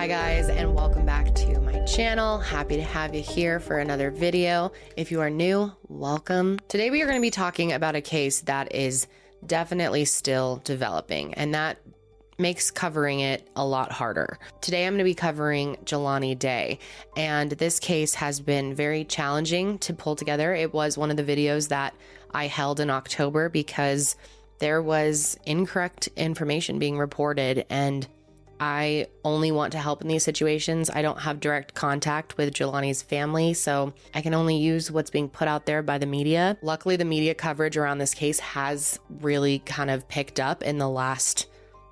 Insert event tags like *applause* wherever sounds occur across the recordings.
Hi, guys, and welcome back to my channel. Happy to have you here for another video. If you are new, welcome. Today, we are going to be talking about a case that is definitely still developing, and that makes covering it a lot harder. Today, I'm going to be covering Jelani Day, and this case has been very challenging to pull together. It was one of the videos that I held in October because there was incorrect information being reported, and I only want to help in these situations. I don't have direct contact with Jelani's family, so I can only use what's being put out there by the media. Luckily, the media coverage around this case has really kind of picked up in the last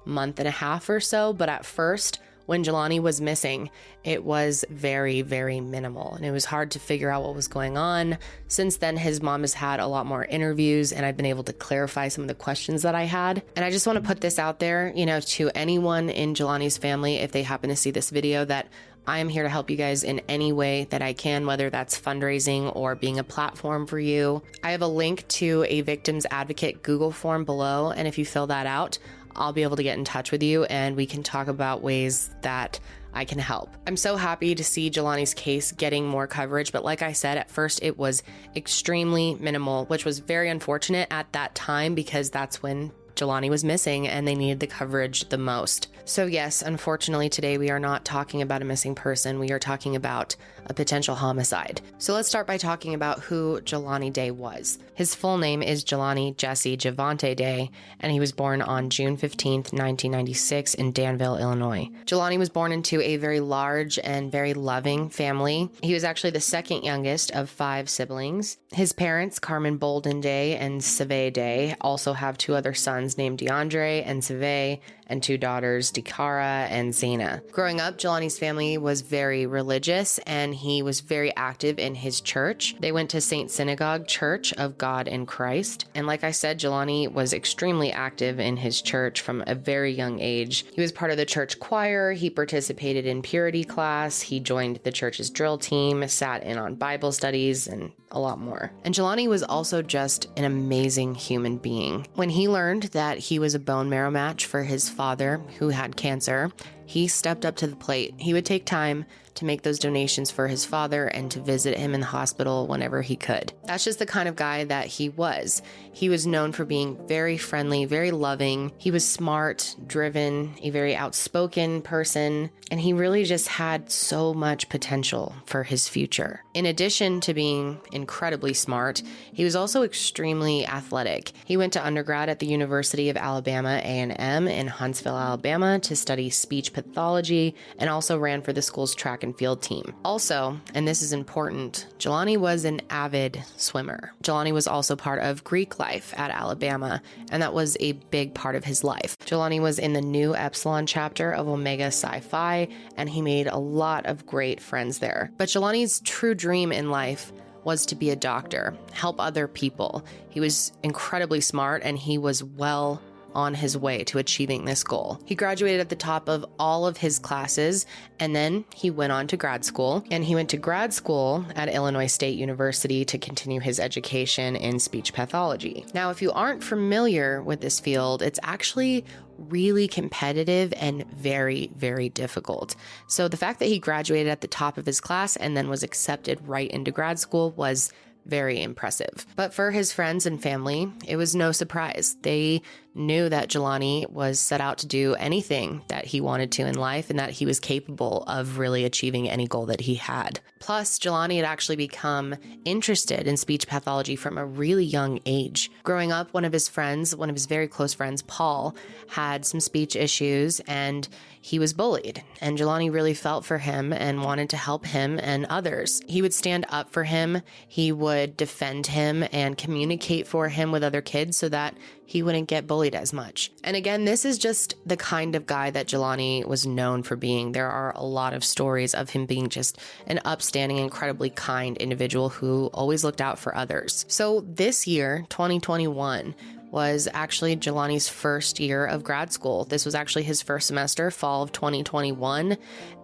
month and a half or so, but at first, when Jelani was missing, it was very, very minimal and it was hard to figure out what was going on. Since then, his mom has had a lot more interviews and I've been able to clarify some of the questions that I had. And I just want to put this out there, you know, to anyone in Jelani's family, if they happen to see this video, that I am here to help you guys in any way that I can, whether that's fundraising or being a platform for you. I have a link to a victims advocate Google form below. And if you fill that out, I'll be able to get in touch with you and we can talk about ways that I can help. I'm so happy to see Jelani's case getting more coverage, but like I said, at first it was extremely minimal, which was very unfortunate at that time because that's when Jelani was missing and they needed the coverage the most. So, yes, unfortunately, today we are not talking about a missing person. We are talking about a potential homicide. So, let's start by talking about who Jelani Day was. His full name is Jelani Jesse Javante Day, and he was born on June 15th, 1996, in Danville, Illinois. Jelani was born into a very large and very loving family. He was actually the second youngest of five siblings. His parents, Carmen Bolden Day and Save Day, also have two other sons named DeAndre and Save, and two daughters, Dikara and Zaina. Growing up, Jelani's family was very religious and he was very active in his church. They went to St. Synagogue Church of God in Christ. And like I said, Jelani was extremely active in his church from a very young age. He was part of the church choir, he participated in purity class, he joined the church's drill team, sat in on Bible studies, and a lot more. And Jelani was also just an amazing human being. When he learned that he was a bone marrow match for his father, who had cancer, he stepped up to the plate. He would take time to make those donations for his father and to visit him in the hospital whenever he could. That's just the kind of guy that he was. He was known for being very friendly, very loving. He was smart, driven, a very outspoken person, and he really just had so much potential for his future. In addition to being incredibly smart, he was also extremely athletic. He went to undergrad at the University of Alabama A&M in Huntsville, Alabama to study speech pathology and also ran for the school's track and field team. Also, and this is important, Jelani was an avid swimmer. Jelani was also part of Greek life at Alabama, and that was a big part of his life. Jelani was in the Nu Epsilon chapter of Omega Psi Phi, and he made a lot of great friends there. But Jelani's true dream in life was to be a doctor, help other people. He was incredibly smart and he was well on his way to achieving this goal. He graduated at the top of all of his classes and then he went on to grad school. And he went to grad school at Illinois State University to continue his education in speech pathology. Now, if you aren't familiar with this field, it's actually really competitive and very, very difficult. So the fact that he graduated at the top of his class and then was accepted right into grad school was very impressive. But for his friends and family, it was no surprise. They knew that Jelani was set out to do anything that he wanted to in life and that he was capable of really achieving any goal that he had. Plus, Jelani had actually become interested in speech pathology from a really young age. Growing up, one of his friends, one of his very close friends, Paul, had some speech issues and he was bullied. And Jelani really felt for him and wanted to help him and others. He would stand up for him, he would defend him and communicate for him with other kids so that he wouldn't get bullied as much. And again, this is just the kind of guy that Jelani was known for being. There are a lot of stories of him being just an upstanding, incredibly kind individual who always looked out for others. So this year, 2021, was actually Jelani's first year of grad school. This was actually his first semester, fall of 2021,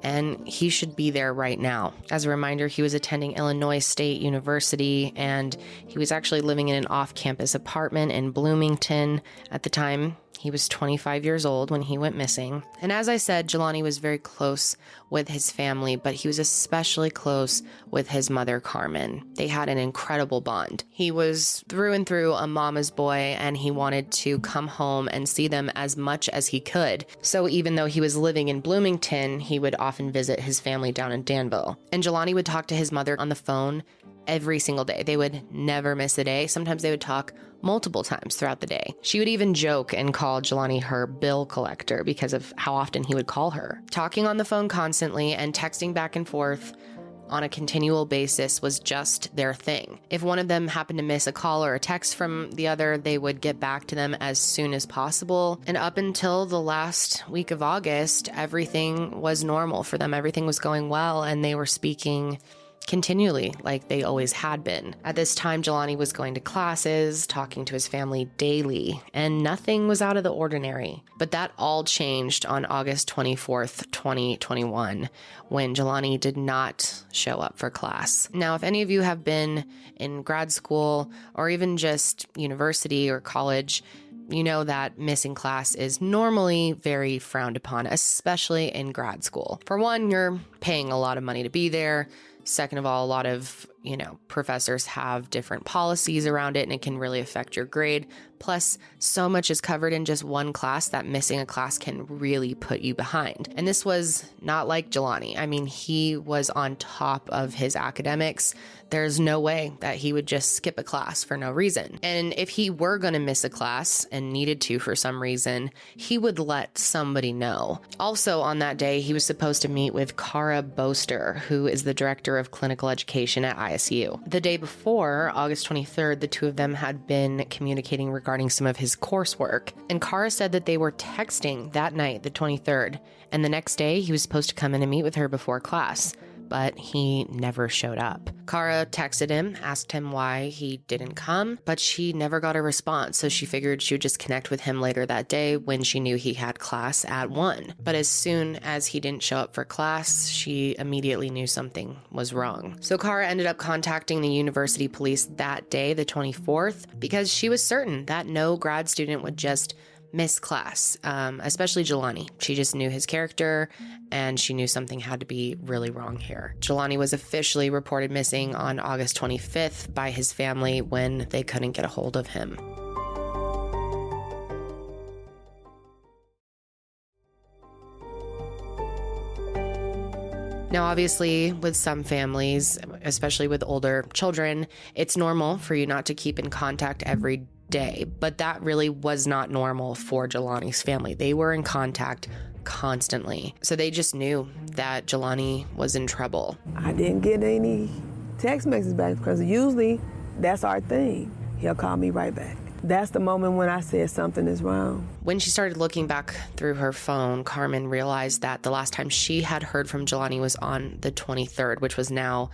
and he should be there right now. As a reminder, he was attending Illinois State University and he was actually living in an off campus apartment in Bloomington at the time. He was 25 years old when he went missing. And as I said, Jelani was very close with his family, but he was especially close with his mother, Carmen. They had an incredible bond. He was through and through a mama's boy, and he wanted to come home and see them as much as he could. So even though he was living in Bloomington, he would often visit his family down in Danville. And Jelani would talk to his mother on the phone every single day. They would never miss a day. Sometimes they would talk multiple times throughout the day. She would even joke and call Jelani her bill collector because of how often he would call her. Talking on the phone constantly and texting back and forth on a continual basis was just their thing. If one of them happened to miss a call or a text from the other, they would get back to them as soon as possible. And up until the last week of August, everything was normal for them. Everything was going well, and they were speaking continually like they always had been. At this time, Jelani was going to classes, talking to his family daily, and nothing was out of the ordinary. But that all changed on August 24th, 2021, when Jelani did not show up for class. Now, if any of you have been in grad school or even just university or college, you know that missing class is normally very frowned upon, especially in grad school. For one, you're paying a lot of money to be there. Second of all, a lot of, you know, professors have different policies around it and it can really affect your grade. Plus, so much is covered in just one class that missing a class can really put you behind. And this was not like Jelani. I mean, he was on top of his academics. There's no way that he would just skip a class for no reason. And if he were going to miss a class and needed to for some reason, he would let somebody know. Also, on that day, he was supposed to meet with Kara Boaster, who is the director of clinical education at ISU. The day before, August 23rd, the two of them had been communicating regarding regarding some of his coursework. And Kara said that they were texting that night, the 23rd, and the next day he was supposed to come in and meet with her before class but he never showed up. Kara texted him, asked him why he didn't come, but she never got a response, so she figured she would just connect with him later that day when she knew he had class at 1. But as soon as he didn't show up for class, she immediately knew something was wrong. So Kara ended up contacting the university police that day, the 24th, because she was certain that no grad student would just miss class, um, especially Jelani. She just knew his character and she knew something had to be really wrong here. Jelani was officially reported missing on August 25th by his family when they couldn't get a hold of him. Now, obviously, with some families, especially with older children, it's normal for you not to keep in contact every day, but that really was not normal for Jelani's family. They were in contact constantly. So they just knew that Jelani was in trouble. I didn't get any text messages back because usually that's our thing. He'll call me right back. That's the moment when I said something is wrong. When she started looking back through her phone, Carmen realized that the last time she had heard from Jelani was on the 23rd, which was now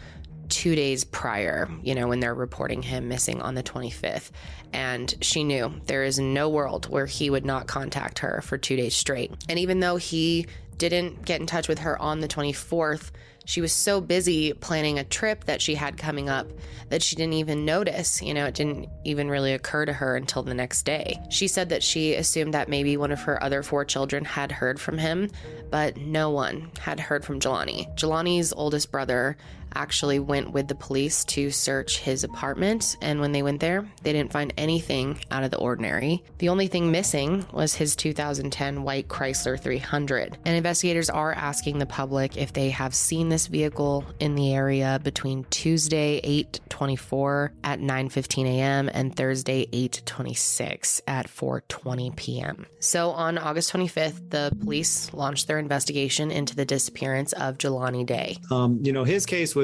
two days prior, you know, when they're reporting him missing on the 25th. And she knew there is no world where he would not contact her for two days straight. And even though he didn't get in touch with her on the 24th, she was so busy planning a trip that she had coming up that she didn't even notice. You know, it didn't even really occur to her until the next day. She said that she assumed that maybe one of her other four children had heard from him, but no one had heard from Jelani. Jelani's oldest brother actually went with the police to search his apartment. And when they went there, they didn't find anything out of the ordinary. The only thing missing was his 2010 white Chrysler 300. And investigators are asking the public if they have seen this vehicle in the area between Tuesday 8:24 at 9:15 a.m. and Thursday 8:26 at 4:20 p.m. So on August 25th, the police launched their investigation into the disappearance of Jelani Day. Um, you know, his case was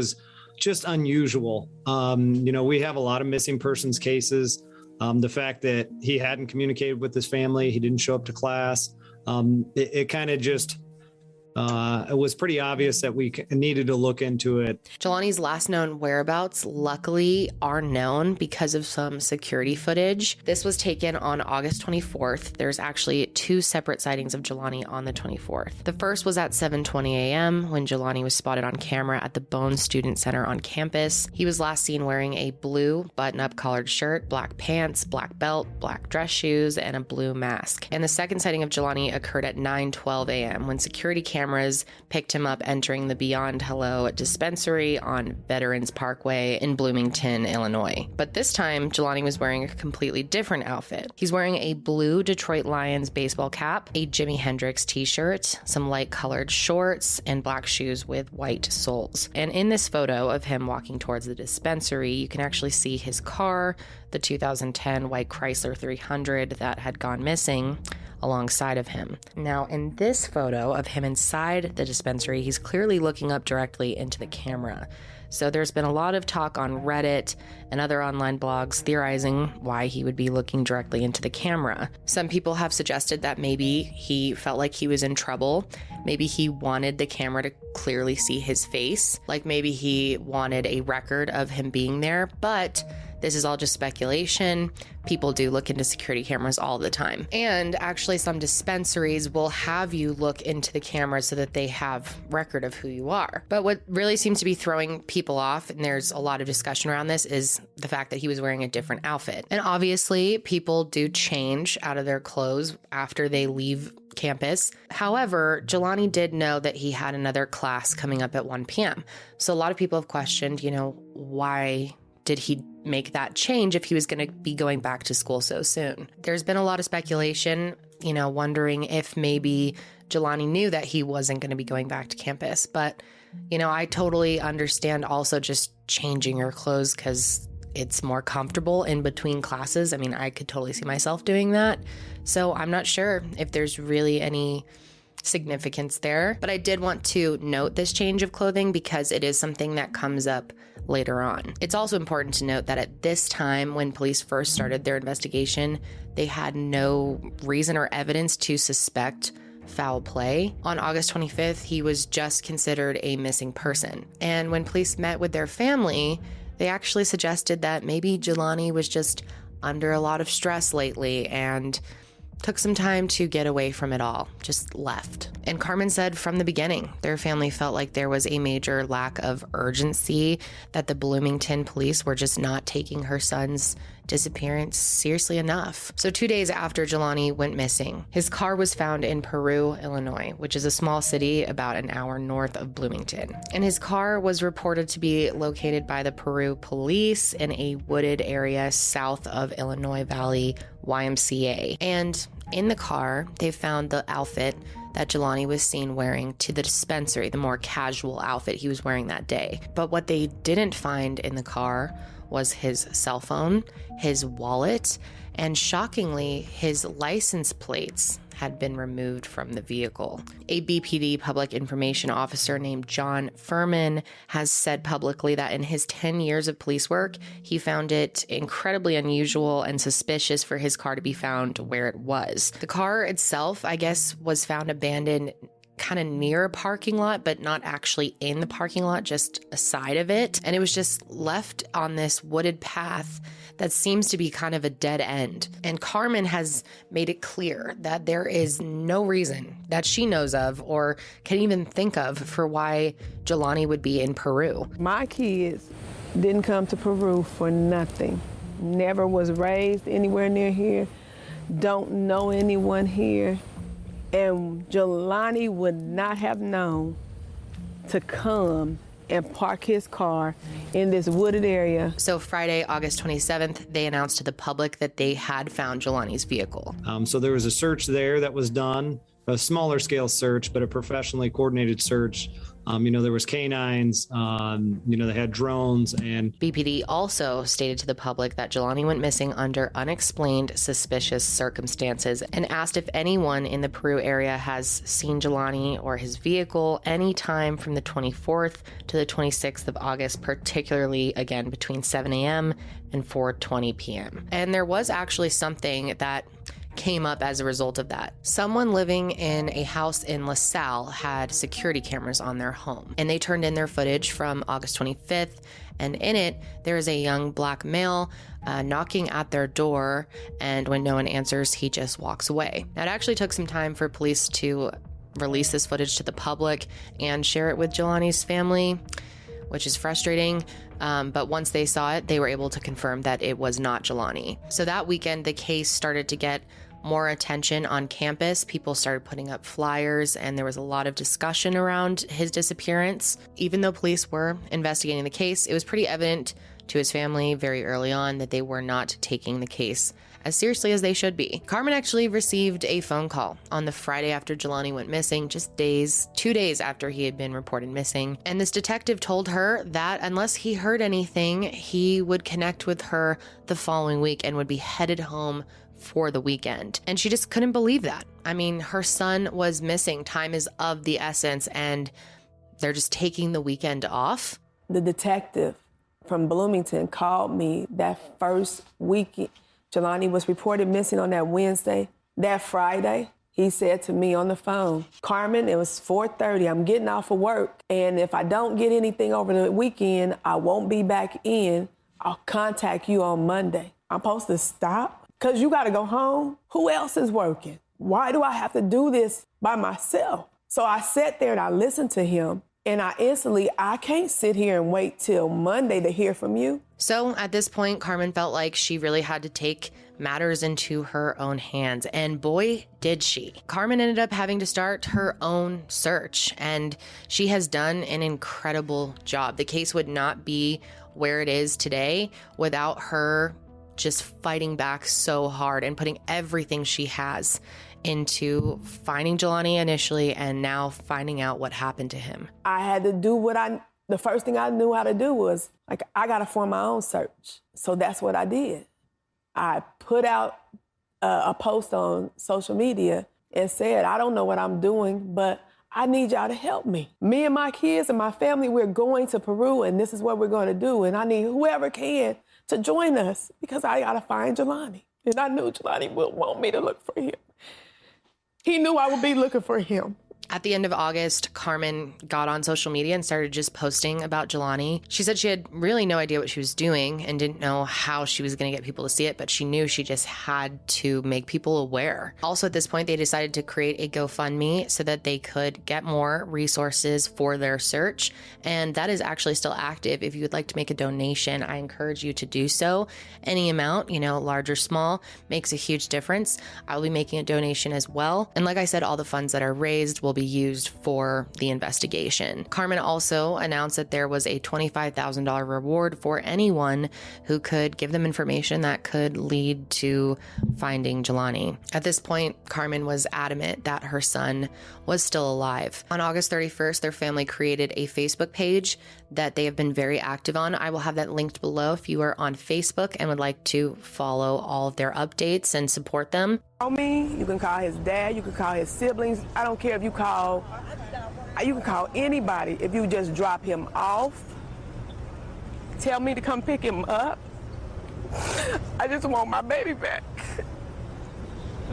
just unusual. Um, you know, we have a lot of missing persons cases. Um, the fact that he hadn't communicated with his family, he didn't show up to class, um, it, it kind of just uh, it was pretty obvious that we needed to look into it. Jelani's last known whereabouts, luckily, are known because of some security footage. This was taken on August 24th. There's actually two separate sightings of Jelani on the 24th. The first was at 7:20 a.m. when Jelani was spotted on camera at the Bone Student Center on campus. He was last seen wearing a blue button-up collared shirt, black pants, black belt, black dress shoes, and a blue mask. And the second sighting of Jelani occurred at 9:12 a.m. when security cameras cameras picked him up entering the Beyond Hello dispensary on Veterans Parkway in Bloomington, Illinois. But this time, Jelani was wearing a completely different outfit. He's wearing a blue Detroit Lions baseball cap, a Jimi Hendrix t shirt, some light colored shorts, and black shoes with white soles. And in this photo of him walking towards the dispensary, you can actually see his car, the 2010 white Chrysler 300 that had gone missing alongside of him. Now, in this photo of him inside the dispensary, he's clearly looking up directly into the camera. So there's been a lot of talk on Reddit and other online blogs theorizing why he would be looking directly into the camera. Some people have suggested that maybe he felt like he was in trouble. Maybe he wanted the camera to clearly see his face. Like maybe he wanted a record of him being there. But this is all just speculation. People do look into security cameras all the time. And actually, some dispensaries will have you look into the camera so that they have record of who you are. But what really seems to be throwing people off, and there's a lot of discussion around this, is the fact that he was wearing a different outfit. And obviously, people do change out of their clothes after they leave campus. However, Jelani did know that he had another class coming up at 1 p.m. So a lot of people have questioned, you know, why did he make that change if he was going to be going back to school so soon? There's been a lot of speculation, you know, wondering if maybe Jelani knew that he wasn't going to be going back to campus. But, you know, I totally understand also just changing your clothes because it's more comfortable in between classes. I mean, I could totally see myself doing that. So I'm not sure if there's really any significance there. But I did want to note this change of clothing because it is something that comes up later on. It's also important to note that at this time, when police first started their investigation, they had no reason or evidence to suspect foul play. On August 25th, he was just considered a missing person. And when police met with their family, they actually suggested that maybe Jelani was just under a lot of stress lately and took some time to get away from it all, just left. And Carmen said from the beginning, their family felt like there was a major lack of urgency, that the Bloomington police were just not taking her son's disappearance seriously enough. So, two days after Jelani went missing, his car was found in Peru, Illinois, which is a small city about an hour north of Bloomington. And his car was reported to be located by the Peru police in a wooded area south of Illinois Valley YMCA. And in the car, they found the outfit that Jelani was seen wearing to the dispensary, the more casual outfit he was wearing that day. But what they didn't find in the car was his cell phone, his wallet, and shockingly, his license plates had been removed from the vehicle. A BPD public information officer named John Fermon has said publicly that in his 10 years of police work, he found it incredibly unusual and suspicious for his car to be found where it was. The car itself, I guess, was found abandoned kind of near a parking lot, but not actually in the parking lot, just a side of it. And it was just left on this wooded path that seems to be kind of a dead end. And Carmen has made it clear that there is no reason that she knows of or can even think of for why Jelani would be in Peru. My kids didn't come to Peru for nothing. Never was raised anywhere near here. Don't know anyone here. And Jelani would not have known to come and park his car in this wooded area. So, Friday, August 27th, they announced to the public that they had found Jelani's vehicle. Um, so, there was a search there that was done, a smaller scale search, but a professionally coordinated search um, you know, there was canines. Um, you know, they had drones and BPD also stated to the public that Jelani went missing under unexplained suspicious circumstances and asked if anyone in the Peru area has seen Jelani or his vehicle anytime from the 24th to the 26th of August, particularly again between 7 a.m. and 4:20 p.m. And there was actually something that came up as a result of that. Someone living in a house in LaSalle had security cameras on their home, and they turned in their footage from August 25th. And in it, there is a young black male uh, knocking at their door, and when no one answers, he just walks away. Now, it actually took some time for police to release this footage to the public and share it with Jelani's family, which is frustrating. Um, but once they saw it, they were able to confirm that it was not Jelani. So that weekend, the case started to get more attention on campus. People started putting up flyers, and there was a lot of discussion around his disappearance. Even though police were investigating the case, it was pretty evident to his family very early on that they were not taking the case as seriously as they should be. Carmen actually received a phone call on the Friday after Jelani went missing, just days, two days after he had been reported missing. And this detective told her that unless he heard anything, he would connect with her the following week and would be headed home for the weekend. And she just couldn't believe that. I mean, her son was missing. Time is of the essence, and they're just taking the weekend off. The detective from Bloomington called me that first weekend. Jelani was reported missing on that Wednesday. That Friday, he said to me on the phone, Carmen, it was 4:30. I'm getting off of work, and if I don't get anything over the weekend, I won't be back in. I'll contact you on Monday. I'm supposed to stop because you got to go home. Who else is working? Why do I have to do this by myself? So I sat there and I listened to him. And I instantly, I can't sit here and wait till Monday to hear from you. So at this point, Carmen felt like she really had to take matters into her own hands. And boy, did she. Carmen ended up having to start her own search, and she has done an incredible job. The case would not be where it is today without her just fighting back so hard and putting everything she has into finding Jelani initially and now finding out what happened to him. I had to do what I, the first thing I knew how to do was like, I got to form my own search. So that's what I did. I put out a, a post on social media and said, I don't know what I'm doing, but I need y'all to help me. Me and my kids and my family, we're going to Peru and this is what we're going to do. And I need whoever can to join us because I got to find Jelani. And I knew Jelani would want me to look for him. He knew I would be looking for him. At the end of August, Carmen got on social media and started just posting about Jelani. She said she had really no idea what she was doing and didn't know how she was going to get people to see it, but she knew she just had to make people aware. Also, at this point, they decided to create a GoFundMe so that they could get more resources for their search. And that is actually still active. If you would like to make a donation, I encourage you to do so. Any amount, you know, large or small, makes a huge difference. I'll be making a donation as well. And like I said, all the funds that are raised will be used for the investigation. Carmen also announced that there was a $25,000 reward for anyone who could give them information that could lead to finding Jelani. At this point, Carmen was adamant that her son was still alive. On August 31st, their family created a Facebook page that they have been very active on. I will have that linked below if you are on Facebook and would like to follow all of their updates and support them. Call me. You can call his dad. You can call his siblings. I don't care if you call. You can call anybody if you just drop him off. Tell me to come pick him up. *laughs* I just want my baby back. *laughs*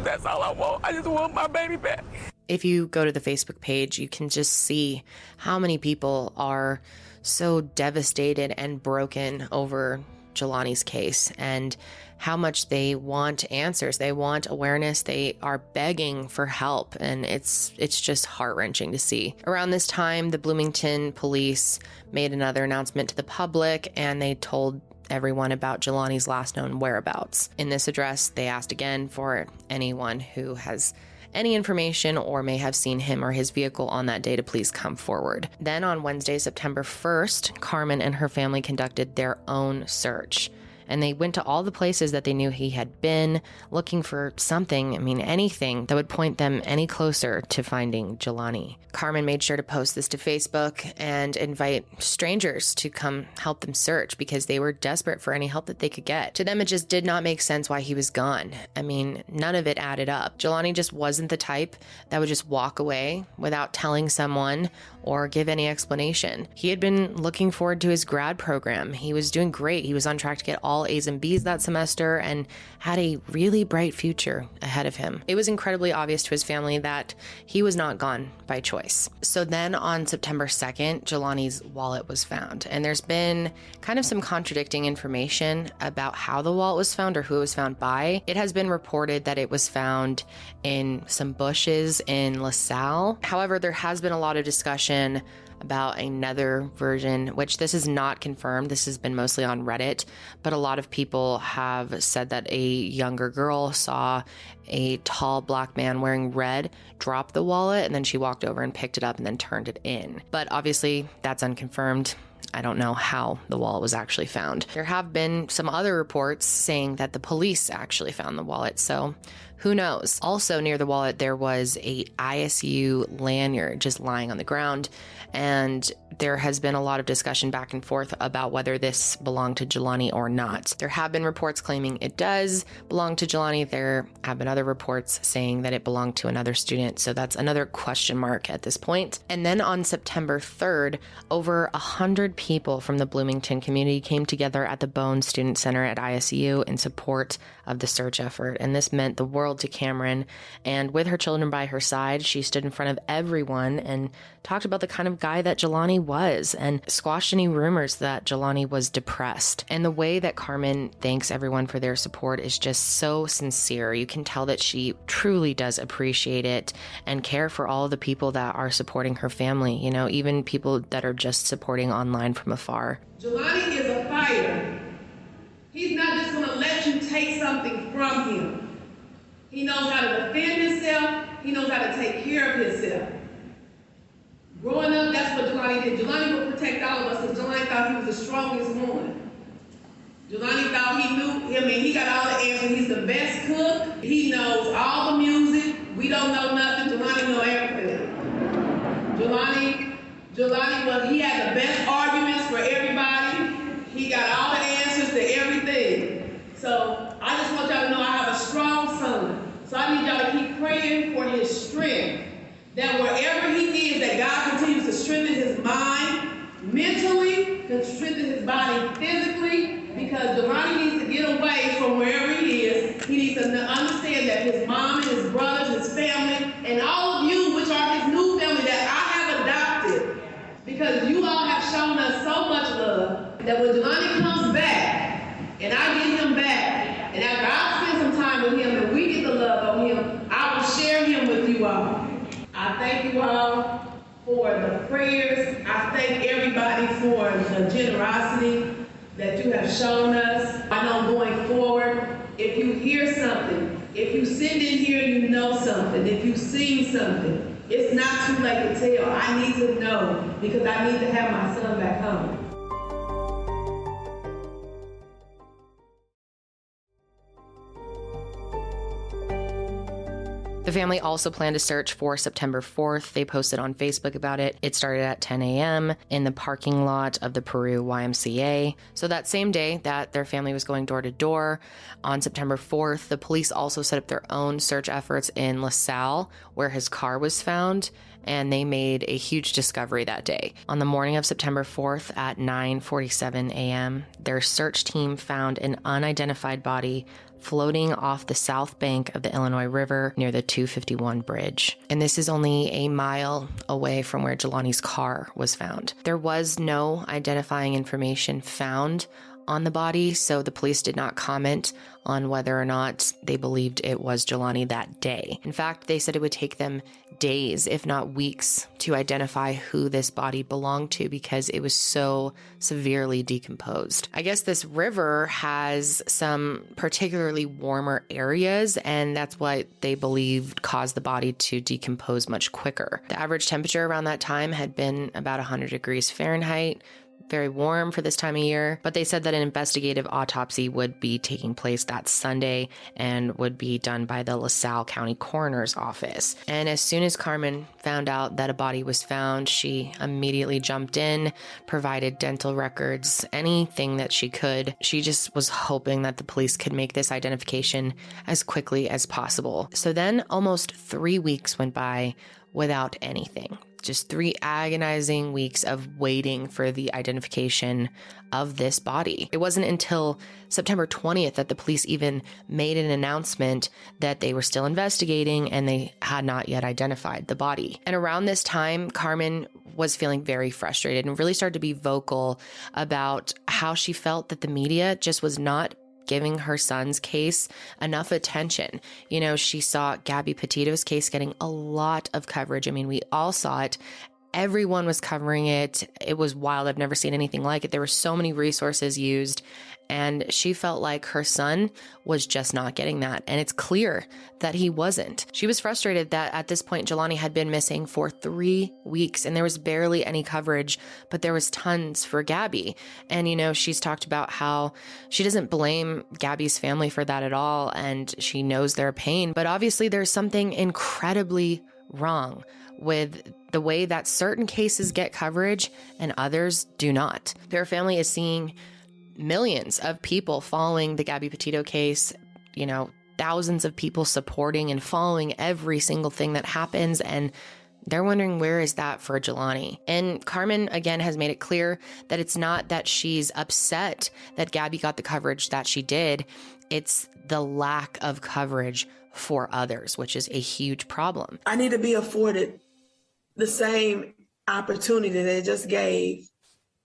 That's all I want. I just want my baby back. If you go to the Facebook page, you can just see how many people are so devastated and broken over Jelani's case and how much they want answers. They want awareness. They are begging for help and it's it's just heart-wrenching to see. Around this time, the Bloomington police made another announcement to the public and they told everyone about Jelani's last known whereabouts. In this address, they asked again for anyone who has any information or may have seen him or his vehicle on that day to please come forward. Then on Wednesday, September 1st, Carmen and her family conducted their own search and they went to all the places that they knew he had been, looking for something, I mean, anything that would point them any closer to finding Jelani. Carmen made sure to post this to Facebook and invite strangers to come help them search because they were desperate for any help that they could get. To them, it just did not make sense why he was gone. I mean, none of it added up. Jelani just wasn't the type that would just walk away without telling someone or give any explanation. He had been looking forward to his grad program. He was doing great. He was on track to get all A's and B's that semester and had a really bright future ahead of him. It was incredibly obvious to his family that he was not gone by choice. So then on September 2nd, Jelani's wallet was found. And there's been kind of some contradicting information about how the wallet was found or who it was found by. It has been reported that it was found in some bushes in LaSalle. However, there has been a lot of discussion about another version, which this is not confirmed. This has been mostly on Reddit, but a lot of people have said that a younger girl saw a tall black man wearing red drop the wallet and then she walked over and picked it up and then turned it in. But obviously, that's unconfirmed. I don't know how the wallet was actually found. There have been some other reports saying that the police actually found the wallet, so who knows? Also, near the wallet, there was a ISU lanyard just lying on the ground, and there has been a lot of discussion back and forth about whether this belonged to Jelani or not. There have been reports claiming it does belong to Jelani. There have been other reports saying that it belonged to another student. So that's another question mark at this point. And then on September 3rd, over 100 people from the Bloomington community came together at the Bone Student Center at ISU in support of the search effort. And this meant the world to Cameron. And with her children by her side, she stood in front of everyone and talked about the kind of guy that Jelani was and squashed any rumors that Jelani was depressed. And the way that Carmen thanks everyone for their support is just so sincere. You can tell that she truly does appreciate it and care for all the people that are supporting her family, you know, even people that are just supporting online from afar. Jelani is a fighter. He's not just going to let you take something from him. He knows how to defend himself. He knows how to take care of himself. Growing up, that's what Jelani did. Jelani would protect all of us because Jelani thought he was the strongest one. Jelani thought he knew, I mean, he got all the answers. He's the best cook. He knows all the music. We don't know nothing. Jelani know everything. Jelani, Jelani was, he had the best arguments for everybody. He got all the answers to everything. So I just want y'all to know I have a strong son. So I need y'all to keep praying for his strength. That wherever he is, that God continues to strengthen his mind mentally, to strengthen his body physically, because Jelani needs to get away from wherever he is. He needs to understand that his mom and his brothers, his family, and all of you, which are his new family that I have adopted, because you all have shown us so much love, that when Jelani comes back, and I get him back, and after I spend some time with him and we get the love on him, I will share him with you all. I thank you all for the prayers. I thank everybody for the generosity that you shown us. I know going forward, if you hear something, if you send in here and you know something, if you've seen something, it's not too late to tell. I need to know because I need to have my son back home. Family also planned a search for September 4th. They posted on Facebook about it. It started at 10 a.m. in the parking lot of the Peru YMCA. So, that same day that their family was going door to door on September 4th, the police also set up their own search efforts in LaSalle, where his car was found and they made a huge discovery that day. On the morning of September 4th at 9:47 a.m., their search team found an unidentified body floating off the south bank of the Illinois River near the 251 bridge. And this is only a mile away from where Jelani's car was found. There was no identifying information found on the body, so the police did not comment on whether or not they believed it was Jelani that day. In fact, they said it would take them days, if not weeks, to identify who this body belonged to because it was so severely decomposed. I guess this river has some particularly warmer areas, and that's what they believed caused the body to decompose much quicker. The average temperature around that time had been about 100 degrees Fahrenheit, very warm for this time of year, but they said that an investigative autopsy would be taking place that Sunday and would be done by the LaSalle County Coroner's Office. And as soon as Carmen found out that a body was found, she immediately jumped in, provided dental records, anything that she could. She just was hoping that the police could make this identification as quickly as possible. So then almost three weeks went by without anything. Just three agonizing weeks of waiting for the identification of this body. It wasn't until September 20th that the police even made an announcement that they were still investigating and they had not yet identified the body. And around this time, Carmen was feeling very frustrated and really started to be vocal about how she felt that the media just was not giving her son's case enough attention. You know, she saw Gabby Petito's case getting a lot of coverage. I mean, we all saw it. Everyone was covering it. It was wild. I've never seen anything like it. There were so many resources used and she felt like her son was just not getting that. And it's clear that he wasn't. She was frustrated that at this point, Jelani had been missing for three weeks and there was barely any coverage, but there was tons for Gabby. And, you know, she's talked about how she doesn't blame Gabby's family for that at all. And she knows their pain. But obviously, there's something incredibly wrong with the way that certain cases get coverage and others do not. Their family is seeing millions of people following the Gabby Petito case, you know, thousands of people supporting and following every single thing that happens. And they're wondering where is that for Jelani? And Carmen again has made it clear that it's not that she's upset that Gabby got the coverage that she did. It's the lack of coverage for others, which is a huge problem. I need to be afforded the same opportunity they just gave,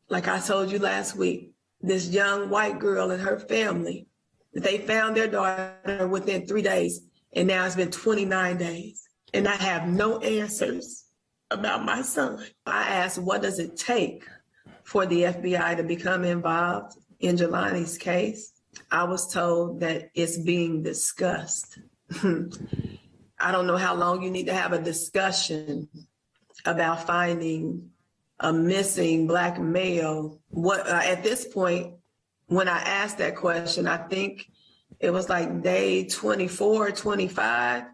like I told you last week, this young white girl and her family. That they found their daughter within three days, and now it's been 29 days. And I have no answers about my son. I asked, what does it take for the FBI to become involved in Jelani's case? I was told that it's being discussed. *laughs* I don't know how long you need to have a discussion about finding a missing black male. What uh, at this point, when I asked that question, I think it was like day 24, 25.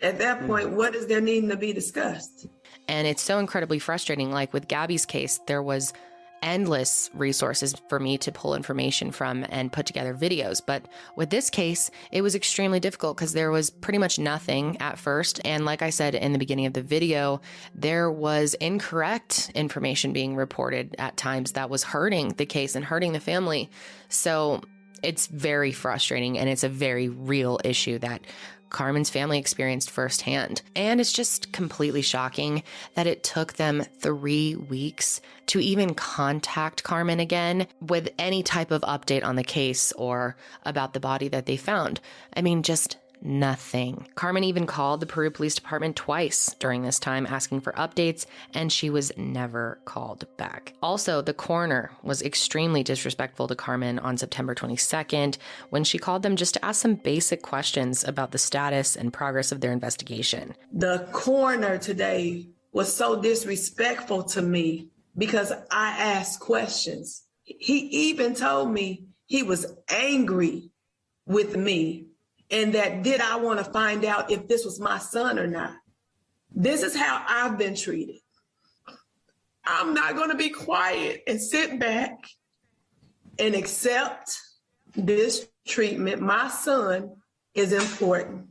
At that hmm. point, what is there needing to be discussed? And it's so incredibly frustrating. Like with Gabby's case, there was endless resources for me to pull information from and put together videos. But with this case, it was extremely difficult because there was pretty much nothing at first. And like I said in the beginning of the video, there was incorrect information being reported at times that was hurting the case and hurting the family. So it's very frustrating and it's a very real issue that Carmen's family experienced firsthand. And it's just completely shocking that it took them three weeks to even contact Carmen again with any type of update on the case or about the body that they found. I mean, just nothing. Carmen even called the Peru Police Department twice during this time asking for updates, and she was never called back. Also, the coroner was extremely disrespectful to Carmen on September 22nd when she called them just to ask some basic questions about the status and progress of their investigation. The coroner today was so disrespectful to me because I asked questions. He even told me he was angry with me and that did I want to find out if this was my son or not. This is how I've been treated. I'm not going to be quiet and sit back and accept this treatment. My son is important.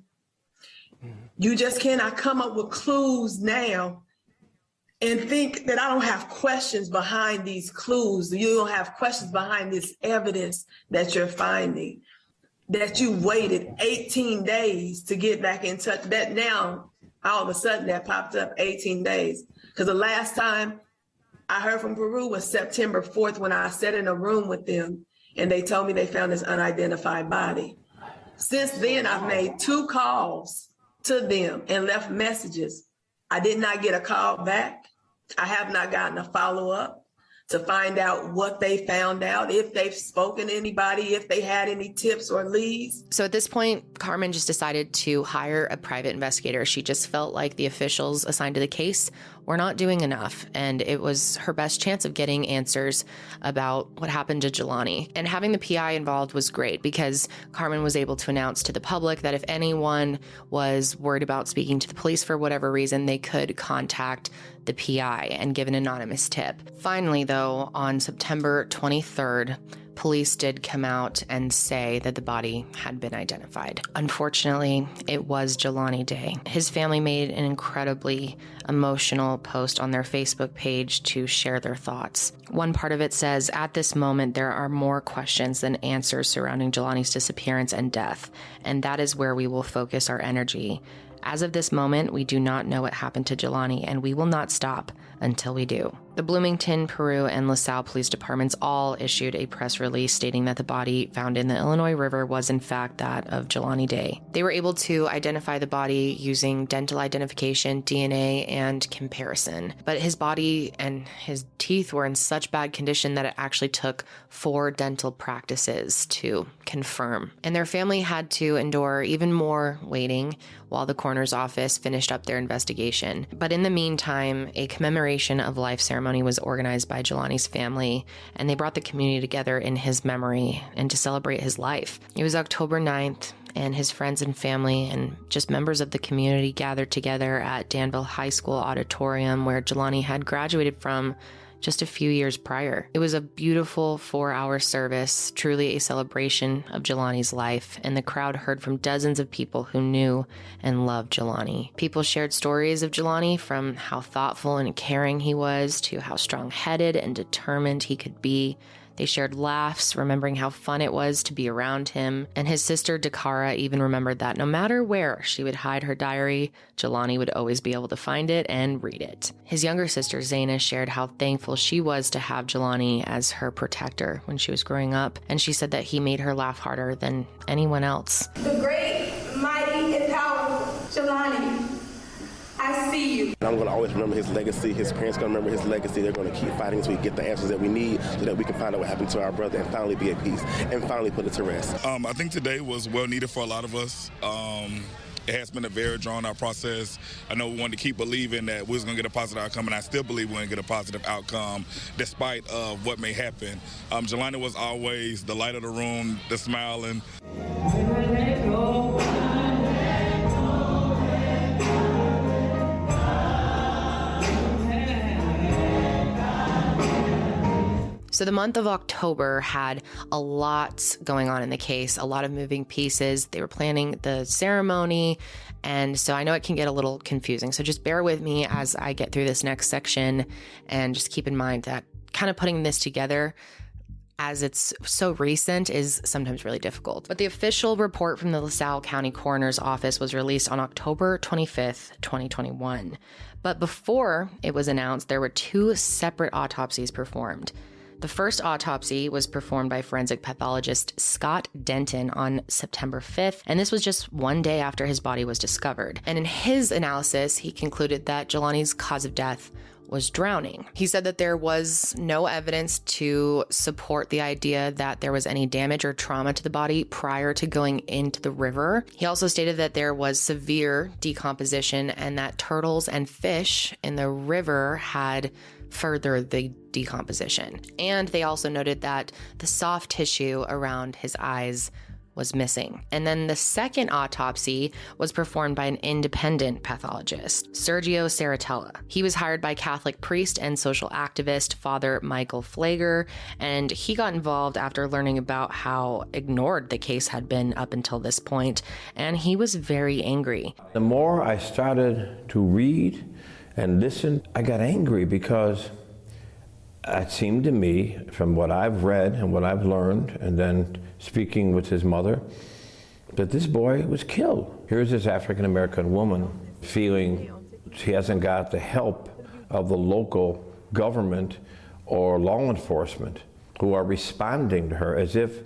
You just cannot come up with clues now and think that I don't have questions behind these clues. You don't have questions behind this evidence that you're finding that you waited 18 days to get back in touch. That now, all of a sudden, that popped up 18 days. Because the last time I heard from Peru was September 4th when I sat in a room with them and they told me they found this unidentified body. Since then, I've made two calls to them and left messages. I did not get a call back. I have not gotten a follow up to find out what they found out, if they've spoken to anybody, if they had any tips or leads. So at this point, Carmen just decided to hire a private investigator. She just felt like the officials assigned to the case were not doing enough, and it was her best chance of getting answers about what happened to Jelani. And having the PI involved was great because Carmen was able to announce to the public that if anyone was worried about speaking to the police for whatever reason, they could contact the PI and give an anonymous tip. Finally, though, on September 23rd, police did come out and say that the body had been identified. Unfortunately, it was Jelani Day. His family made an incredibly emotional post on their Facebook page to share their thoughts. One part of it says, At this moment, there are more questions than answers surrounding Jelani's disappearance and death, and that is where we will focus our energy. As of this moment, we do not know what happened to Jelani, and we will not stop until we do. The Bloomington, Peru, and LaSalle police departments all issued a press release stating that the body found in the Illinois River was in fact that of Jelani Day. They were able to identify the body using dental identification, DNA, and comparison. But his body and his teeth were in such bad condition that it actually took four dental practices to confirm. And their family had to endure even more waiting while the coroner's office finished up their investigation. But in the meantime, a commemoration of life ceremony ceremony was organized by Jelani's family, and they brought the community together in his memory and to celebrate his life. It was October 9th, and his friends and family and just members of the community gathered together at Danville High School auditorium where Jelani had graduated from just a few years prior. It was a beautiful four hour service, truly a celebration of Jelani's life, and the crowd heard from dozens of people who knew and loved Jelani. People shared stories of Jelani from how thoughtful and caring he was to how strong headed and determined he could be they shared laughs, remembering how fun it was to be around him. And his sister, Dakara, even remembered that no matter where she would hide her diary, Jelani would always be able to find it and read it. His younger sister, Zaina, shared how thankful she was to have Jelani as her protector when she was growing up. And she said that he made her laugh harder than anyone else. The great, mighty, and powerful Jelani I see you. And I'm going to always remember his legacy. His parents going to remember his legacy. They're going to keep fighting until we get the answers that we need so that we can find out what happened to our brother and finally be at peace and finally put it to rest. Um, I think today was well needed for a lot of us. Um, it has been a very drawn out process. I know we wanted to keep believing that we was going to get a positive outcome, and I still believe we're going to get a positive outcome despite of what may happen. Um, Jelani was always the light of the room, the smiling. So the month of October had a lot going on in the case, a lot of moving pieces. They were planning the ceremony. And so I know it can get a little confusing. So just bear with me as I get through this next section and just keep in mind that kind of putting this together as it's so recent is sometimes really difficult. But the official report from the LaSalle County Coroner's Office was released on October 25th, 2021. But before it was announced, there were two separate autopsies performed. The first autopsy was performed by forensic pathologist Scott Denton on September 5th, and this was just one day after his body was discovered. And in his analysis, he concluded that Jelani's cause of death was drowning. He said that there was no evidence to support the idea that there was any damage or trauma to the body prior to going into the river. He also stated that there was severe decomposition and that turtles and fish in the river had further the decomposition. And they also noted that the soft tissue around his eyes was missing. And then the second autopsy was performed by an independent pathologist, Sergio Saratella. He was hired by Catholic priest and social activist Father Michael Pfleger, and he got involved after learning about how ignored the case had been up until this point, and he was very angry. The more I started to read and listen, I got angry because it seemed to me, from what I've read and what I've learned, and then speaking with his mother, that this boy was killed. Here's this African American woman feeling she hasn't got the help of the local government or law enforcement who are responding to her as if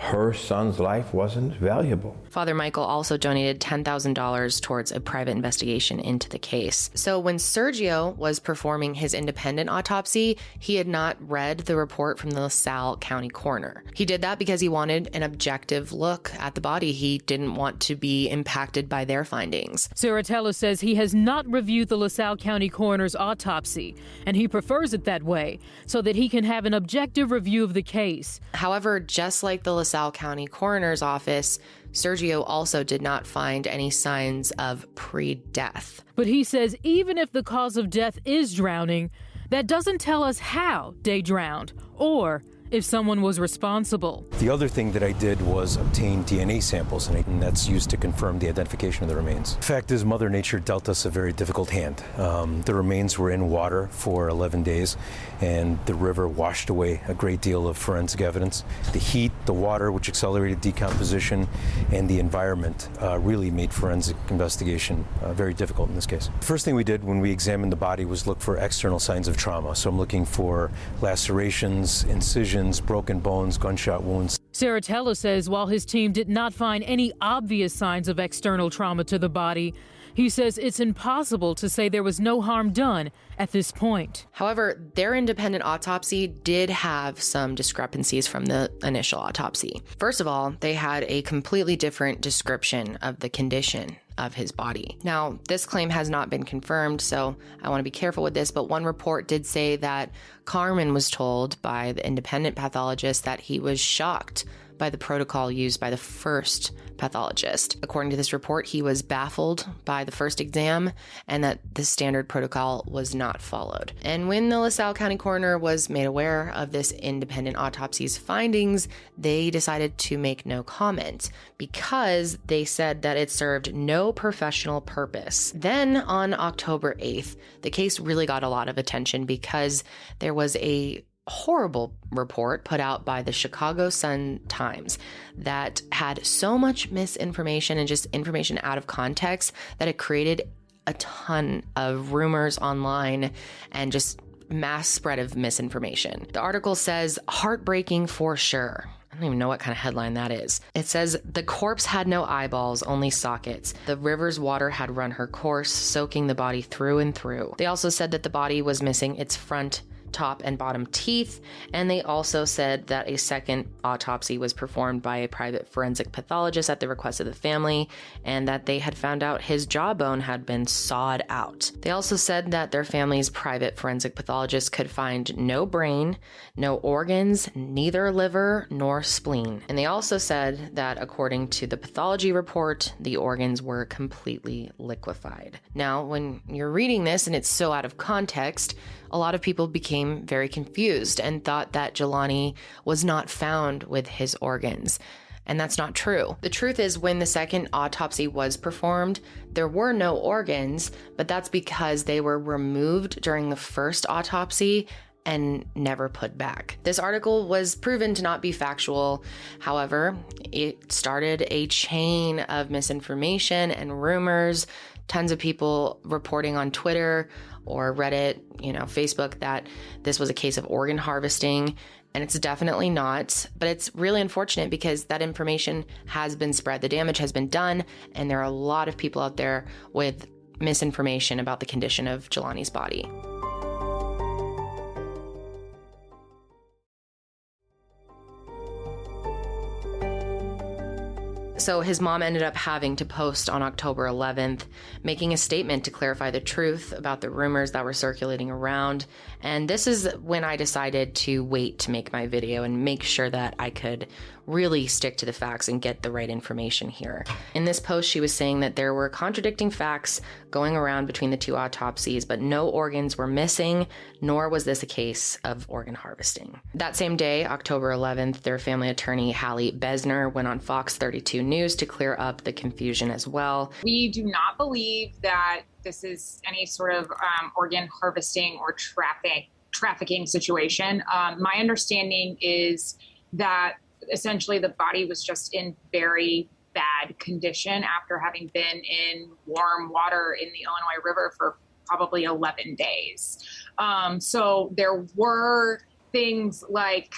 her son's life wasn't valuable. Father Michael also donated $10,000 towards a private investigation into the case. So when Sergio was performing his independent autopsy, he had not read the report from the LaSalle County coroner. He did that because he wanted an objective look at the body. He didn't want to be impacted by their findings. Saratella says he has not reviewed the LaSalle County coroner's autopsy, and he prefers it that way so that he can have an objective review of the case. However, just like the LaSalle County Coroner's Office, Sergio also did not find any signs of pre death. But he says even if the cause of death is drowning, that doesn't tell us how they drowned or if someone was responsible. The other thing that I did was obtain DNA samples, and that's used to confirm the identification of the remains. The fact is, Mother Nature dealt us a very difficult hand. Um, the remains were in water for 11 days, and the river washed away a great deal of forensic evidence. The heat, the water, which accelerated decomposition, and the environment uh, really made forensic investigation uh, very difficult in this case. The first thing we did when we examined the body was look for external signs of trauma. So I'm looking for lacerations, incisions, broken bones, gunshot wounds. Saratella says while his team did not find any obvious signs of external trauma to the body, he says it's impossible to say there was no harm done at this point. However, their independent autopsy did have some discrepancies from the initial autopsy. First of all, they had a completely different description of the condition of his body. Now, this claim has not been confirmed, so I want to be careful with this, but one report did say that Carmen was told by the independent pathologist that he was shocked by the protocol used by the first pathologist. According to this report, he was baffled by the first exam and that the standard protocol was not followed. And when the LaSalle County coroner was made aware of this independent autopsy's findings, they decided to make no comment because they said that it served no professional purpose. Then on October 8th, the case really got a lot of attention because there was a horrible report put out by the Chicago Sun Times that had so much misinformation and just information out of context that it created a ton of rumors online and just mass spread of misinformation. The article says heartbreaking for sure. I don't even know what kind of headline that is. It says the corpse had no eyeballs, only sockets. The river's water had run her course, soaking the body through and through. They also said that the body was missing its front top and bottom teeth. And they also said that a second autopsy was performed by a private forensic pathologist at the request of the family, and that they had found out his jawbone had been sawed out. They also said that their family's private forensic pathologist could find no brain, no organs, neither liver nor spleen. And they also said that according to the pathology report, the organs were completely liquefied. Now, when you're reading this and it's so out of context, a lot of people became very confused and thought that Jelani was not found with his organs. And that's not true. The truth is, when the second autopsy was performed, there were no organs, but that's because they were removed during the first autopsy and never put back. This article was proven to not be factual. However, it started a chain of misinformation and rumors. Tons of people reporting on Twitter or Reddit, you know, Facebook that this was a case of organ harvesting. And it's definitely not, but it's really unfortunate because that information has been spread. The damage has been done, and there are a lot of people out there with misinformation about the condition of Jelani's body. So his mom ended up having to post on October 11th, making a statement to clarify the truth about the rumors that were circulating around. And this is when I decided to wait to make my video and make sure that I could really stick to the facts and get the right information here. In this post, she was saying that there were contradicting facts going around between the two autopsies, but no organs were missing, nor was this a case of organ harvesting. That same day, October 11th, their family attorney, Hallie Besner, went on Fox 32 News to clear up the confusion as well. We do not believe that this is any sort of um, organ harvesting or traffic trafficking situation. Um, my understanding is that essentially the body was just in very bad condition after having been in warm water in the Illinois River for probably 11 days. Um, so there were things like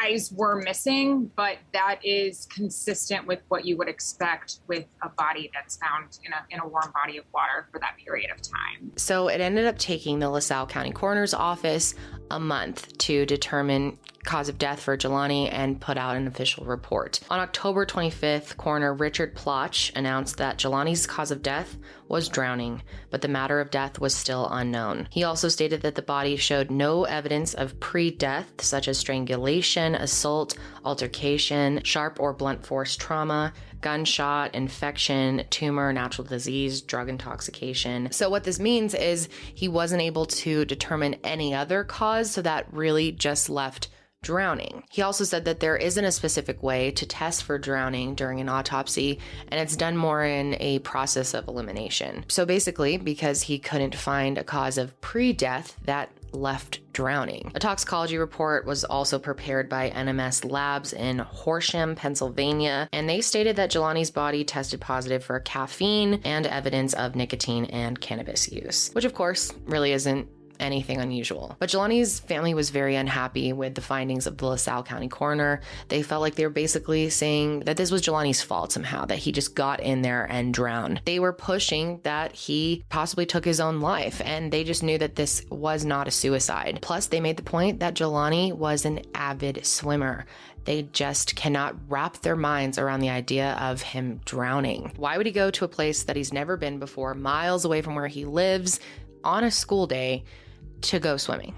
eyes were missing, but that is consistent with what you would expect with a body that's found in a, in a warm body of water for that period of time. So it ended up taking the LaSalle County Coroner's Office a month to determine cause of death for Jelani and put out an official report. On October 25th, coroner Richard Ploch announced that Jelani's cause of death was drowning, but the matter of death was still unknown. He also stated that the body showed no evidence of pre death, such as strangulation, assault, altercation, sharp or blunt force trauma, gunshot, infection, tumor, natural disease, drug intoxication. So, what this means is he wasn't able to determine any other cause, so that really just left drowning. He also said that there isn't a specific way to test for drowning during an autopsy, and it's done more in a process of elimination. So basically, because he couldn't find a cause of pre death, that left drowning. A toxicology report was also prepared by NMS Labs in Horsham, Pennsylvania, and they stated that Jelani's body tested positive for caffeine and evidence of nicotine and cannabis use, which of course really isn't anything unusual. But Jelani's family was very unhappy with the findings of the LaSalle County coroner. They felt like they were basically saying that this was Jelani's fault somehow, that he just got in there and drowned. They were pushing that he possibly took his own life, and they just knew that this was not a suicide. Plus, they made the point that Jelani was an avid swimmer. They just cannot wrap their minds around the idea of him drowning. Why would he go to a place that he's never been before, miles away from where he lives, on a school day to go swimming.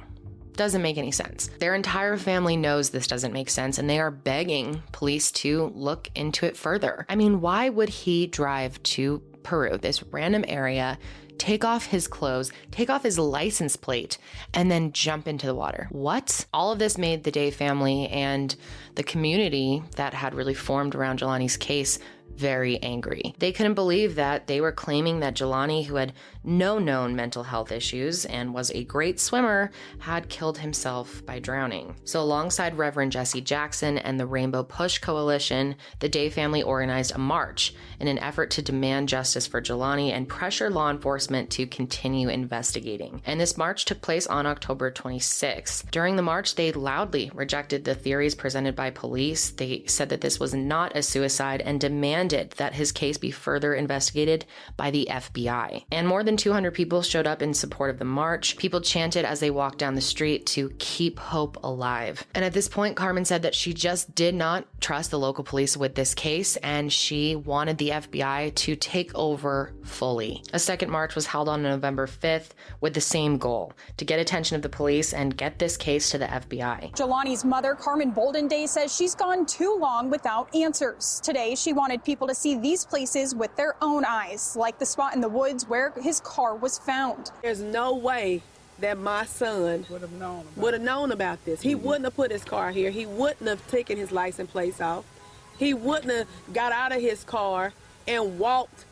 Doesn't make any sense. Their entire family knows this doesn't make sense and they are begging police to look into it further. I mean, why would he drive to Peru, this random area, take off his clothes, take off his license plate, and then jump into the water. What? All of this made the Day family and the community that had really formed around Jelani's case very angry. They couldn't believe that they were claiming that Jelani, who had no known mental health issues and was a great swimmer, had killed himself by drowning. So, alongside Reverend Jesse Jackson and the Rainbow Push Coalition, the Day family organized a march in an effort to demand justice for Jelani and pressure law enforcement to continue investigating. And this march took place on October 26. During the march, they loudly rejected the theories presented by police. They said that this was not a suicide and demanded that his case be further investigated by the FBI. And more than than 200 people showed up in support of the march. People chanted as they walked down the street to keep hope alive. And at this point, Carmen said that she just did not trust the local police with this case and she wanted the FBI to take over fully. A second march was held on November 5th with the same goal to get attention of the police and get this case to the FBI. Jelani's mother, Carmen Bolden Day, says she's gone too long without answers. Today, she wanted people to see these places with their own eyes, like the spot in the woods where his car was found. There's no way that my son would have known about, would have known about this. He mm-hmm. wouldn't have put his car here. He wouldn't have taken his license plates off. He wouldn't have got out of his car and walked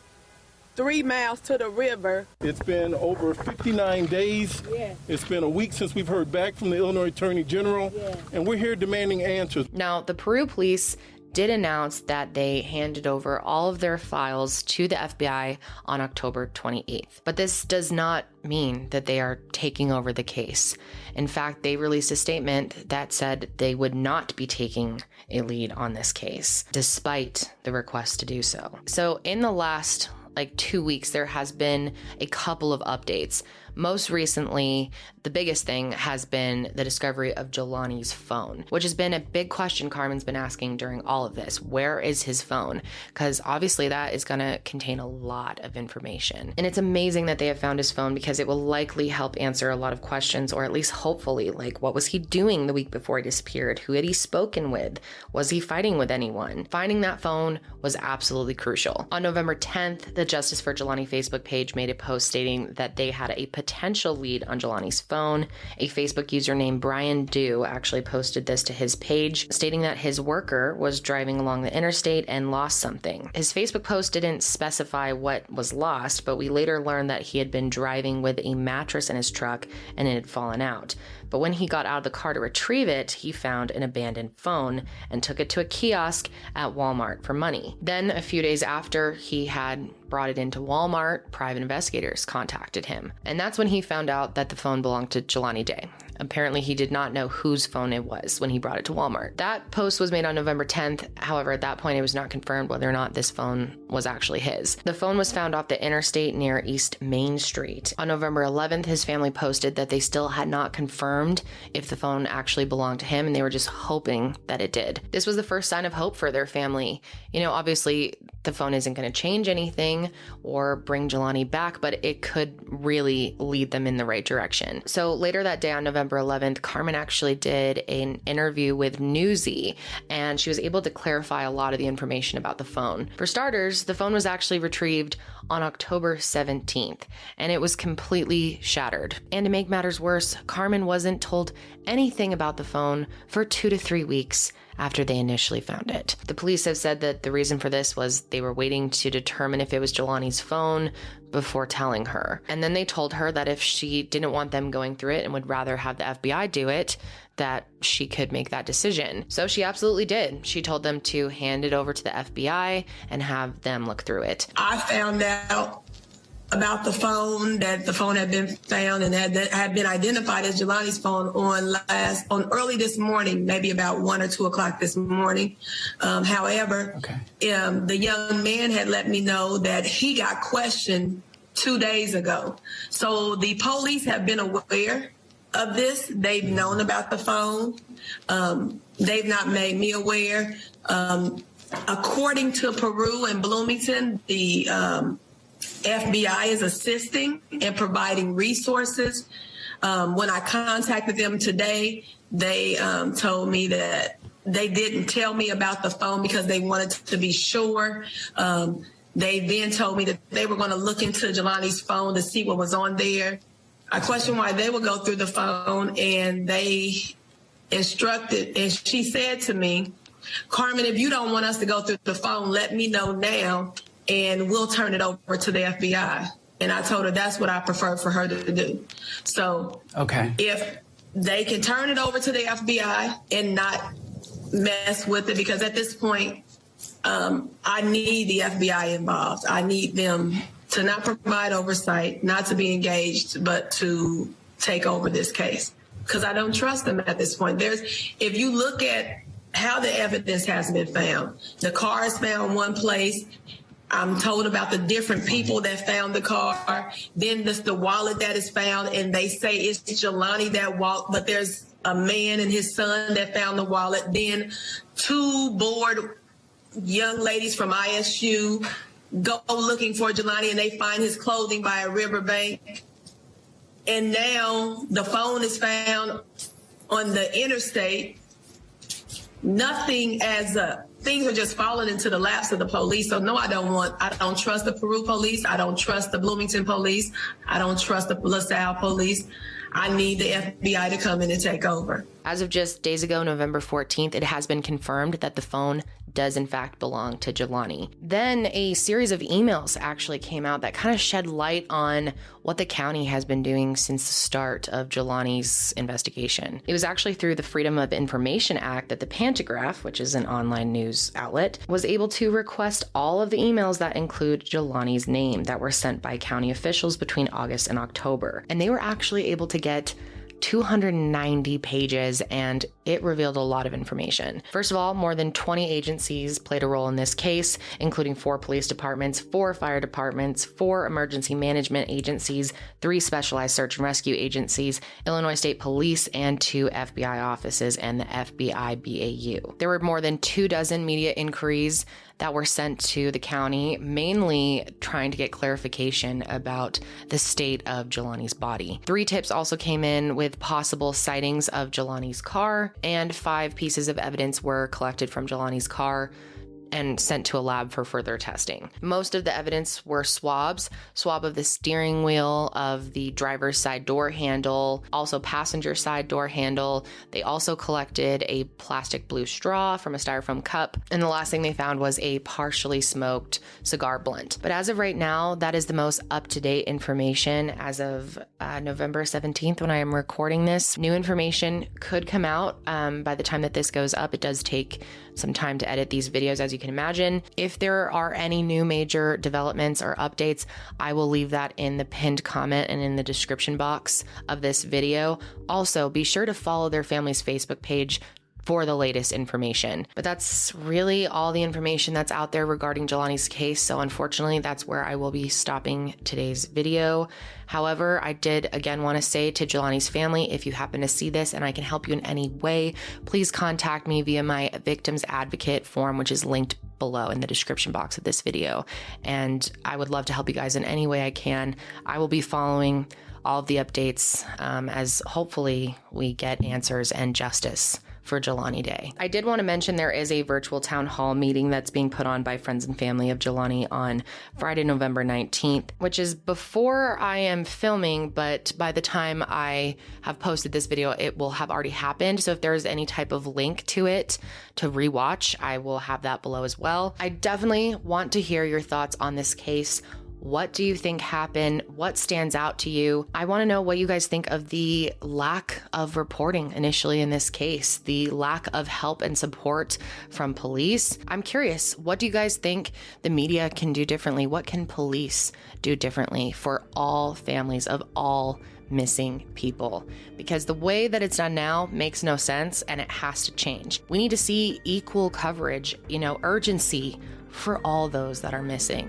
three miles to the river. It's been over 59 days. Yeah. It's been a week since we've heard back from the Illinois Attorney General, yeah. and we're here demanding answers. Now, the Peru police did announce that they handed over all of their files to the FBI on October 28th. But this does not mean that they are taking over the case. In fact, they released a statement that said they would not be taking a lead on this case, despite the request to do so. So, in the last like two weeks, there has been a couple of updates. Most recently, the biggest thing has been the discovery of Jelani's phone, which has been a big question Carmen's been asking during all of this. Where is his phone? Because obviously that is going to contain a lot of information. And it's amazing that they have found his phone because it will likely help answer a lot of questions, or at least hopefully, like what was he doing the week before he disappeared? Who had he spoken with? Was he fighting with anyone? Finding that phone was absolutely crucial. On November 10th, the Justice for Jelani Facebook page made a post stating that they had a potential lead on Jelani's phone. A Facebook user named Brian Dew actually posted this to his page, stating that his worker was driving along the interstate and lost something. His Facebook post didn't specify what was lost, but we later learned that he had been driving with a mattress in his truck and it had fallen out. But when he got out of the car to retrieve it, he found an abandoned phone and took it to a kiosk at Walmart for money. Then, a few days after he had brought it into Walmart, private investigators contacted him. And that's when he found out that the phone belonged to Jelani Day. Apparently, he did not know whose phone it was when he brought it to Walmart. That post was made on November 10th. However, at that point, it was not confirmed whether or not this phone was actually his. The phone was found off the interstate near East Main Street. On November 11th, his family posted that they still had not confirmed if the phone actually belonged to him and they were just hoping that it did. This was the first sign of hope for their family. You know, obviously, the phone isn't going to change anything or bring Jelani back, but it could really lead them in the right direction. So later that day on November 11th, Carmen actually did an interview with Newsy and she was able to clarify a lot of the information about the phone. For starters, the phone was actually retrieved on October 17th and it was completely shattered. And to make matters worse, Carmen wasn't told anything about the phone for two to three weeks after they initially found it. The police have said that the reason for this was they were waiting to determine if it was Jelani's phone before telling her. And then they told her that if she didn't want them going through it and would rather have the FBI do it, that she could make that decision. So she absolutely did. She told them to hand it over to the FBI and have them look through it. I found out about the phone that the phone had been found and had, had been identified as Jelani's phone on last on early this morning, maybe about one or two o'clock this morning. Um, however, okay. um, the young man had let me know that he got questioned two days ago. So the police have been aware of this. They've known about the phone. Um, they've not made me aware. Um, according to Peru and Bloomington, the um, FBI is assisting and providing resources. Um, when I contacted them today, they um, told me that they didn't tell me about the phone because they wanted to be sure. Um, they then told me that they were going to look into Jelani's phone to see what was on there. I questioned why they would go through the phone, and they instructed, and she said to me, Carmen, if you don't want us to go through the phone, let me know now and we'll turn it over to the FBI. And I told her that's what I prefer for her to do. So okay. if they can turn it over to the FBI and not mess with it, because at this point, um, I need the FBI involved. I need them to not provide oversight, not to be engaged, but to take over this case. Because I don't trust them at this point. There's, if you look at how the evidence has been found, the car is found one place, I'm told about the different people that found the car. Then there's the wallet that is found, and they say it's Jelani that walked, but there's a man and his son that found the wallet. Then two bored young ladies from ISU go looking for Jelani and they find his clothing by a riverbank. And now the phone is found on the interstate. Nothing as a things are just falling into the laps of the police. So no, I don't want, I don't trust the Peru police. I don't trust the Bloomington police. I don't trust the LaSalle police. I need the FBI to come in and take over. As of just days ago, November 14th, it has been confirmed that the phone does in fact belong to Jelani. Then a series of emails actually came out that kind of shed light on what the county has been doing since the start of Jelani's investigation. It was actually through the Freedom of Information Act that the Pantagraph, which is an online news outlet, was able to request all of the emails that include Jelani's name that were sent by county officials between August and October. And they were actually able to get 290 pages and it revealed a lot of information. First of all, more than 20 agencies played a role in this case, including four police departments, four fire departments, four emergency management agencies, three specialized search and rescue agencies, Illinois State Police, and two FBI offices and the FBI BAU. There were more than two dozen media inquiries that were sent to the county, mainly trying to get clarification about the state of Jelani's body. Three tips also came in with possible sightings of Jelani's car, and five pieces of evidence were collected from Jelani's car and sent to a lab for further testing. Most of the evidence were swabs swab of the steering wheel, of the driver's side door handle, also passenger side door handle. They also collected a plastic blue straw from a styrofoam cup. And the last thing they found was a partially smoked cigar blunt. But as of right now, that is the most up to date information as of uh, November 17th when I am recording this. New information could come out um, by the time that this goes up. It does take some time to edit these videos, as you can imagine. If there are any new major developments or updates, I will leave that in the pinned comment and in the description box of this video. Also, be sure to follow their family's Facebook page for the latest information. But that's really all the information that's out there regarding Jelani's case. So unfortunately, that's where I will be stopping today's video. However, I did again want to say to Jelani's family, if you happen to see this and I can help you in any way, please contact me via my victims advocate form, which is linked below in the description box of this video. And I would love to help you guys in any way I can. I will be following all of the updates um, as hopefully we get answers and justice for Jelani Day. I did want to mention there is a virtual town hall meeting that's being put on by friends and family of Jelani on Friday, November 19th, which is before I am filming, but by the time I have posted this video, it will have already happened. So if there is any type of link to it to rewatch, I will have that below as well. I definitely want to hear your thoughts on this case. What do you think happened? What stands out to you? I want to know what you guys think of the lack of reporting initially in this case, the lack of help and support from police. I'm curious, what do you guys think the media can do differently? What can police do differently for all families of all missing people because the way that it's done now makes no sense and it has to change. We need to see equal coverage, you know, urgency for all those that are missing.